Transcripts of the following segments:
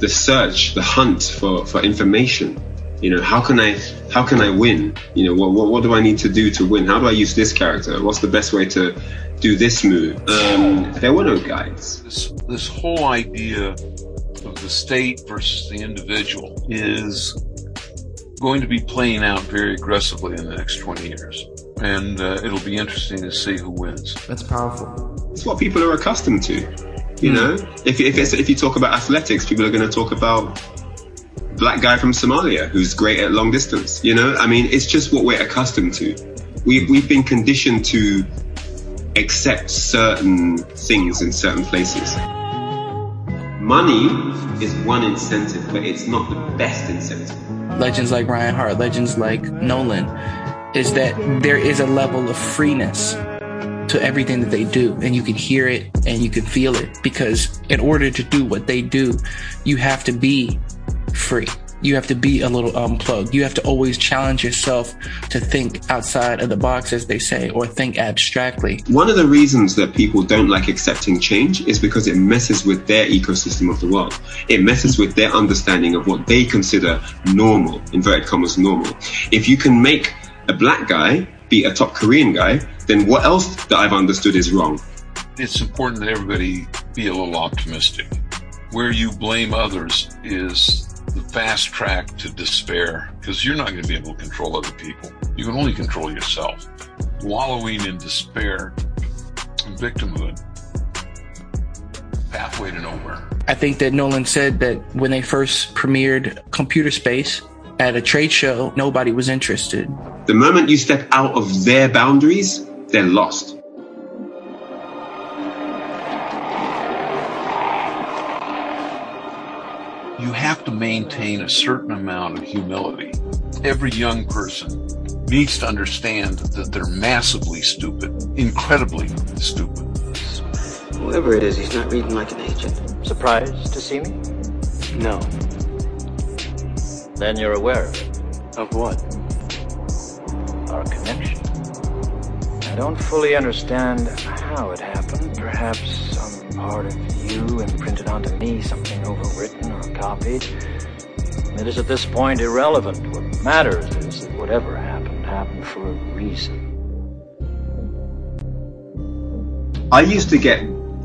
the search, the hunt for, for information. You know, how can I how can I win? You know, what, what what do I need to do to win? How do I use this character? What's the best way to do this move? Um, there were no guides. This this whole idea of the state versus the individual is going to be playing out very aggressively in the next 20 years. And uh, it'll be interesting to see who wins. That's powerful. It's what people are accustomed to. You know, hmm. if, if, it's, if you talk about athletics, people are going to talk about black guy from Somalia who's great at long distance. You know, I mean, it's just what we're accustomed to. We've, we've been conditioned to accept certain things in certain places. Money is one incentive, but it's not the best incentive. legends like Ryan Hart, legends like Nolan, is that there is a level of freeness to everything that they do. And you can hear it and you can feel it because in order to do what they do, you have to be free. You have to be a little um, unplugged. You have to always challenge yourself to think outside of the box, as they say, or think abstractly. One of the reasons that people don't like accepting change is because it messes with their ecosystem of the world. It messes with their understanding of what they consider normal, inverted commas normal. If you can make a black guy be a top Korean guy, then what else that I've understood is wrong? It's important that everybody be a little optimistic. Where you blame others is the fast track to despair because you're not going to be able to control other people. You can only control yourself. Wallowing in despair and victimhood, pathway to nowhere. I think that Nolan said that when they first premiered Computer Space at a trade show, nobody was interested. The moment you step out of their boundaries, they're lost. You have to maintain a certain amount of humility. Every young person needs to understand that they're massively stupid, incredibly stupid. Whoever it is, he's not reading like an agent. Surprised to see me? No. Then you're aware of it. Of what? Our connection. I don't fully understand how it happened. Perhaps some part of you imprinted onto me something overwritten or copied. It is at this point irrelevant. What matters is that whatever happened, happened for a reason. I used to get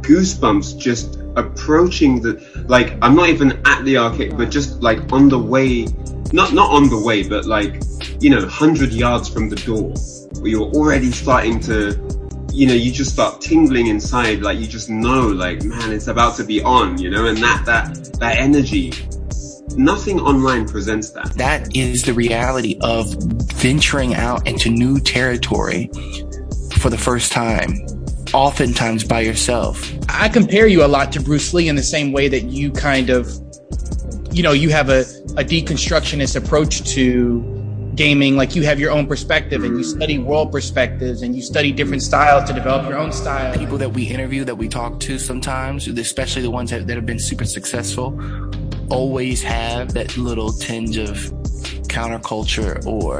goosebumps just approaching the like I'm not even at the arcade, but just like on the way not not on the way, but like, you know, hundred yards from the door where you're already starting to you know, you just start tingling inside, like you just know, like, man, it's about to be on, you know, and that that that energy. Nothing online presents that. That is the reality of venturing out into new territory for the first time, oftentimes by yourself. I compare you a lot to Bruce Lee in the same way that you kind of, you know, you have a, a deconstructionist approach to gaming. Like you have your own perspective and you study world perspectives and you study different styles to develop your own style. People that we interview, that we talk to sometimes, especially the ones that, that have been super successful, always have that little tinge of counterculture or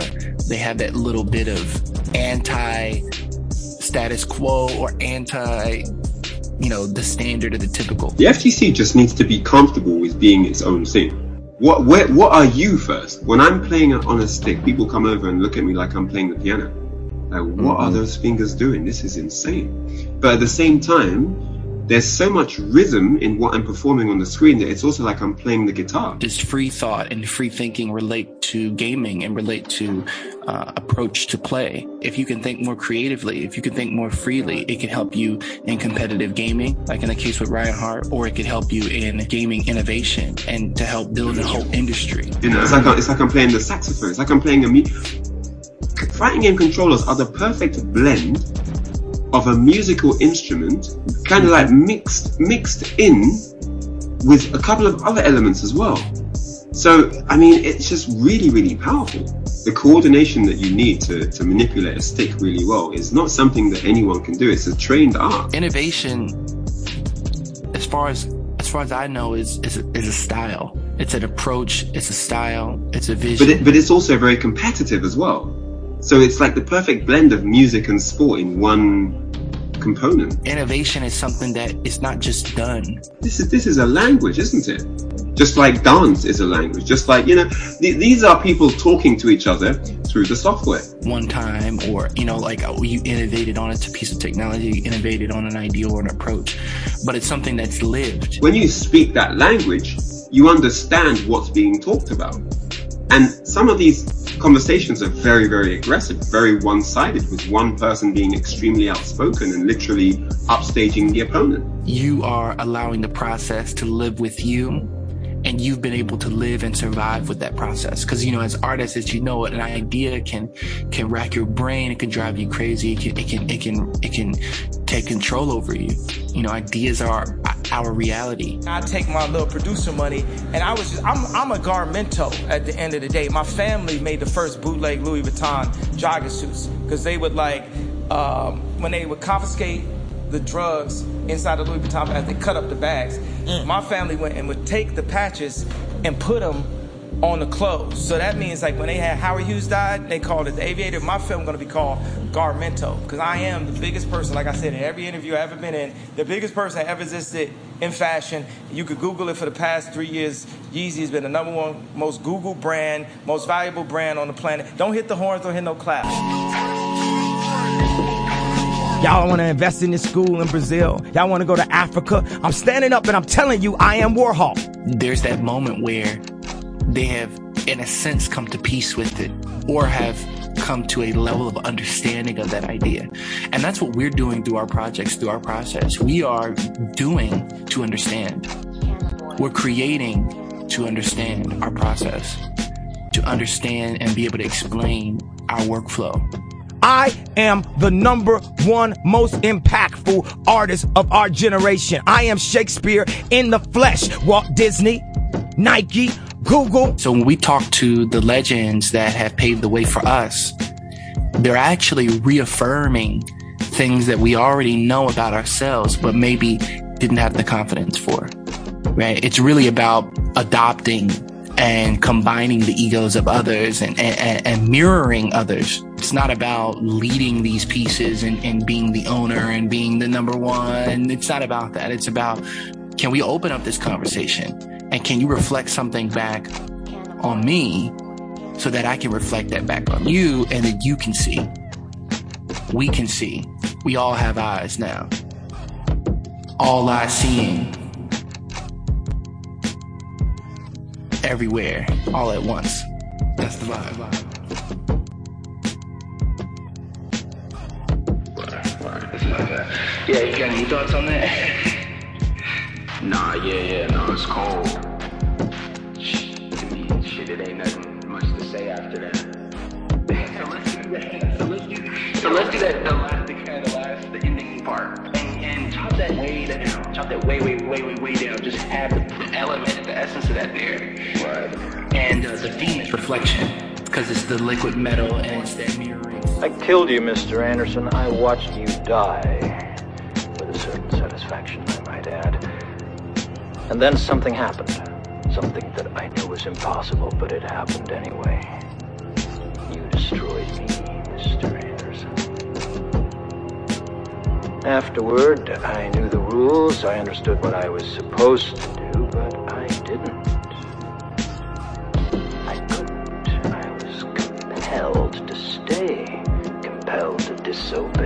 they have that little bit of anti status quo or anti you know the standard or the typical The FGC just needs to be comfortable with being its own thing. What where, what are you first? When I'm playing it on a stick, people come over and look at me like I'm playing the piano. Like, what are mm-hmm. those fingers doing? This is insane. But at the same time, there's so much rhythm in what I'm performing on the screen that it's also like I'm playing the guitar. does free thought and free thinking relate to gaming and relate to uh, approach to play if you can think more creatively if you can think more freely it can help you in competitive gaming like in the case with ryan hart or it could help you in gaming innovation and to help build a whole industry You know, it's like it's like I'm playing the saxophone. It's like I'm playing a mu- fighting game controllers are the perfect blend of a musical instrument, kind of like mixed mixed in with a couple of other elements as well. So I mean, it's just really really powerful. The coordination that you need to, to manipulate a stick really well is not something that anyone can do. It's a trained art. innovation as far as as far as i know is is a, is a style it's an approach it's a style it's a vision But it, but it's also very competitive as well. So it's like the perfect blend of music and sport in one component. innovation is something that is not just done This is this is a language, isn't it? Just like dance is a language. Just like, you know, th- these are people talking to each other through the software. one time or you know like oh, you innovated on a piece of technology you innovated on an idea or an approach but it's something that's lived When you speak that language, you understand what's being talked about. And some of these conversations are very, very aggressive, very one sided, with one person being extremely outspoken and literally upstaging the opponent. you are allowing the process to live with you and you've been able to live and survive with that process. Because you know as artists as you know an idea can can rack your brain it can drive you crazy it can it can it can it can take control over you. You know ideas are our reality. I take my little producer money, and I was just, I'm, I'm a garmento at the end of the day. My family made the first bootleg Louis Vuitton jogging suits because they would like, um, when they would confiscate the drugs inside the Louis Vuitton as they cut up the bags. Mm. My family went and would take the patches and put them on the clothes. So that means like when they had Howard Hughes died, they called it the Aviator. My film gonna be called Garmento because I am the biggest person, like I said in every interview I've ever been in, the biggest person that ever existed in fashion. You could Google it for the past three years. Yeezy has been the number one most Google brand, most valuable brand on the planet. Don't hit the horns, don't hit no claps. Y'all want to invest in this school in Brazil? Y'all want to go to Africa? I'm standing up and I'm telling you, I am Warhol. there's that moment where they have, in a sense, come to peace with it or have come to a level of understanding of that idea. And that's what we're doing through our projects, through our process. We are doing to understand. We're creating to understand our process, to understand and be able to explain our workflow. I am the number one most impactful artist of our generation. I am Shakespeare in the flesh. Walt Disney, Nike, Google. So when we talk to the legends that have paved the way for us, they're actually reaffirming things that we already know about ourselves, but maybe didn't have the confidence for. Right? It's really about adopting and combining the egos of others and, and, and mirroring others. It's not about leading these pieces and, and being the owner and being the number one. It's not about that. It's about can we open up this conversation and can you reflect something back on me so that I can reflect that back on you and that you can see. We can see. We all have eyes now. All eyes seeing. Everywhere, all at once. That's the vibe. Yeah, you got any thoughts on that? Nah, yeah, yeah, no, it's cold. To me, shit, it ain't nothing much to say after that. so let's do that. So let's do, so let's do that. The last, the kind of last, the ending part, and, and chop that way down. Chop that way, way, way, way, way down. Just have the, the element, the essence of that there. Right. And uh, the theme is reflection because it's the liquid metal and it's that mirroring. I killed you, Mr. Anderson. I watched you die. Satisfaction, I might add. And then something happened. Something that I knew was impossible, but it happened anyway. You destroyed me, Mr. Anderson. Afterward, I knew the rules. I understood what I was supposed to do, but I didn't. I couldn't. I was compelled to stay, compelled to disobey.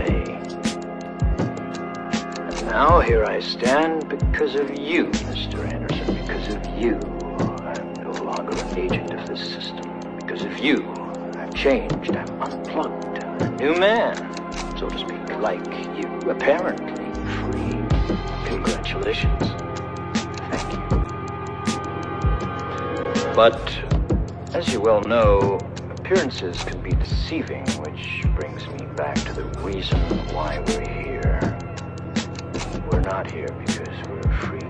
Now here I stand because of you, Mr. Anderson. Because of you, I'm no longer an agent of this system. Because of you, I've changed. I'm unplugged. I'm a new man, so to speak, like you. Apparently free. Congratulations. Thank you. But, as you well know, appearances can be deceiving, which brings me back to the reason why we're here. We're not here because we're free.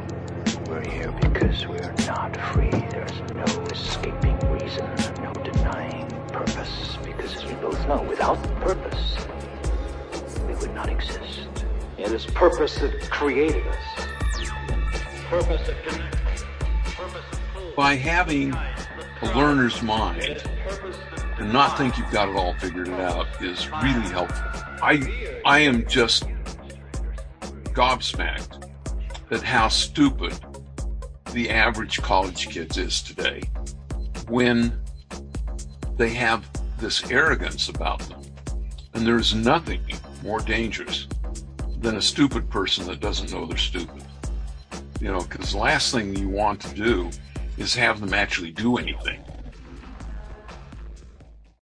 We're here because we're not free. There's no escaping reason, no denying purpose, because as we both know, without purpose, we would not exist. It is purpose that created us. Purpose that pulls. By having a learner's mind and not think you've got it all figured out is really helpful. I I am just gobsmacked at how stupid the average college kids is today when they have this arrogance about them. And there's nothing more dangerous than a stupid person that doesn't know they're stupid. You know, because the last thing you want to do is have them actually do anything.